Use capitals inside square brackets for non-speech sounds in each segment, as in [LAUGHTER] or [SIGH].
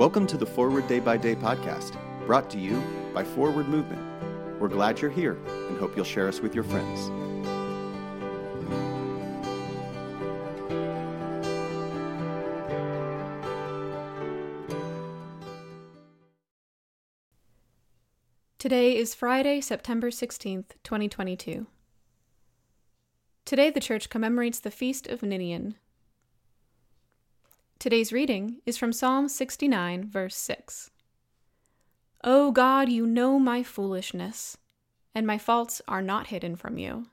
Welcome to the Forward Day by Day podcast, brought to you by Forward Movement. We're glad you're here and hope you'll share us with your friends. Today is Friday, September 16th, 2022. Today the church commemorates the feast of Ninian. Today's reading is from Psalm 69, verse 6. O God, you know my foolishness, and my faults are not hidden from you.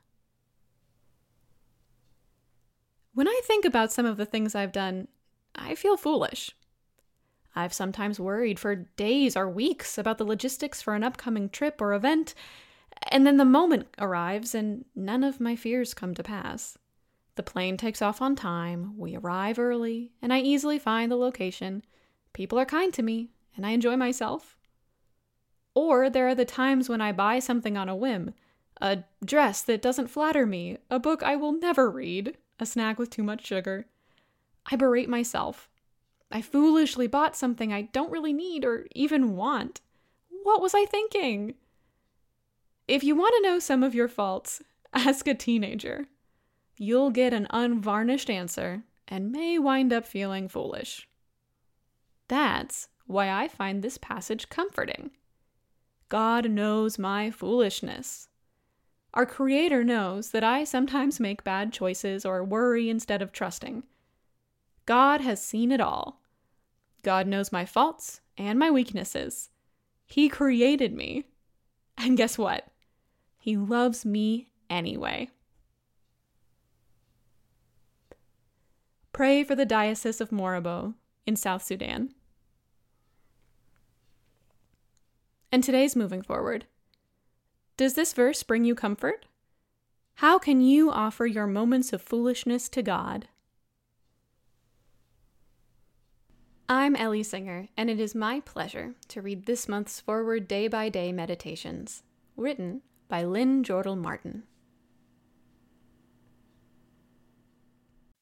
When I think about some of the things I've done, I feel foolish. I've sometimes worried for days or weeks about the logistics for an upcoming trip or event, and then the moment arrives and none of my fears come to pass. The plane takes off on time, we arrive early, and I easily find the location. People are kind to me, and I enjoy myself. Or there are the times when I buy something on a whim a dress that doesn't flatter me, a book I will never read, a snack with too much sugar. I berate myself I foolishly bought something I don't really need or even want. What was I thinking? If you want to know some of your faults, [LAUGHS] ask a teenager. You'll get an unvarnished answer and may wind up feeling foolish. That's why I find this passage comforting. God knows my foolishness. Our Creator knows that I sometimes make bad choices or worry instead of trusting. God has seen it all. God knows my faults and my weaknesses. He created me. And guess what? He loves me anyway. Pray for the Diocese of Morobo in South Sudan. And today's moving forward. Does this verse bring you comfort? How can you offer your moments of foolishness to God? I'm Ellie Singer, and it is my pleasure to read this month's Forward Day by Day Meditations, written by Lynn Jordal Martin.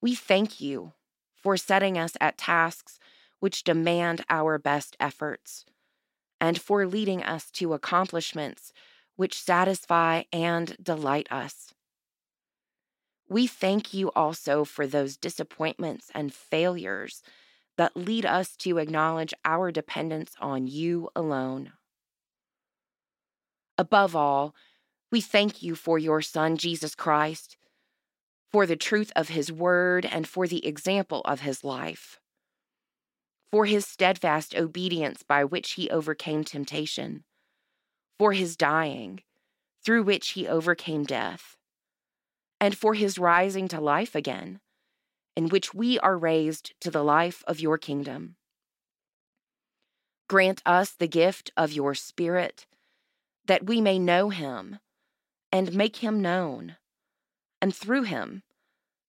We thank you for setting us at tasks which demand our best efforts and for leading us to accomplishments which satisfy and delight us. We thank you also for those disappointments and failures that lead us to acknowledge our dependence on you alone. Above all, we thank you for your Son, Jesus Christ, for the truth of his word and for the example of his life, for his steadfast obedience by which he overcame temptation, for his dying, through which he overcame death. And for his rising to life again, in which we are raised to the life of your kingdom. Grant us the gift of your Spirit, that we may know him and make him known, and through him,